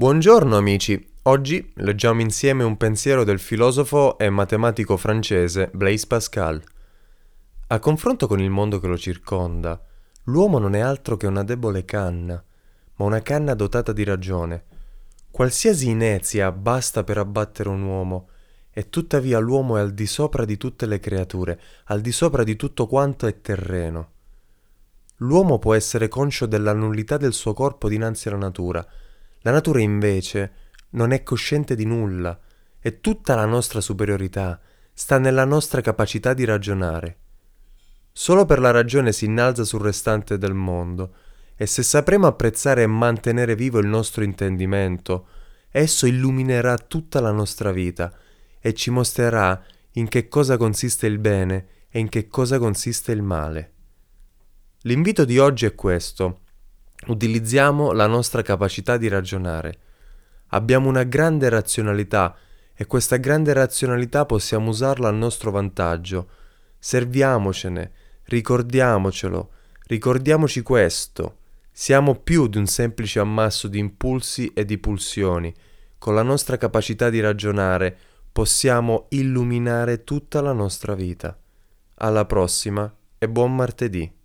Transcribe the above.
Buongiorno amici, oggi leggiamo insieme un pensiero del filosofo e matematico francese Blaise Pascal. A confronto con il mondo che lo circonda, l'uomo non è altro che una debole canna, ma una canna dotata di ragione. Qualsiasi inezia basta per abbattere un uomo, e tuttavia l'uomo è al di sopra di tutte le creature, al di sopra di tutto quanto è terreno. L'uomo può essere conscio della nullità del suo corpo dinanzi alla natura, la natura invece non è cosciente di nulla e tutta la nostra superiorità sta nella nostra capacità di ragionare. Solo per la ragione si innalza sul restante del mondo e se sapremo apprezzare e mantenere vivo il nostro intendimento, esso illuminerà tutta la nostra vita e ci mostrerà in che cosa consiste il bene e in che cosa consiste il male. L'invito di oggi è questo utilizziamo la nostra capacità di ragionare. Abbiamo una grande razionalità e questa grande razionalità possiamo usarla a nostro vantaggio. Serviamocene, ricordiamocelo, ricordiamoci questo. Siamo più di un semplice ammasso di impulsi e di pulsioni. Con la nostra capacità di ragionare possiamo illuminare tutta la nostra vita. Alla prossima e buon martedì.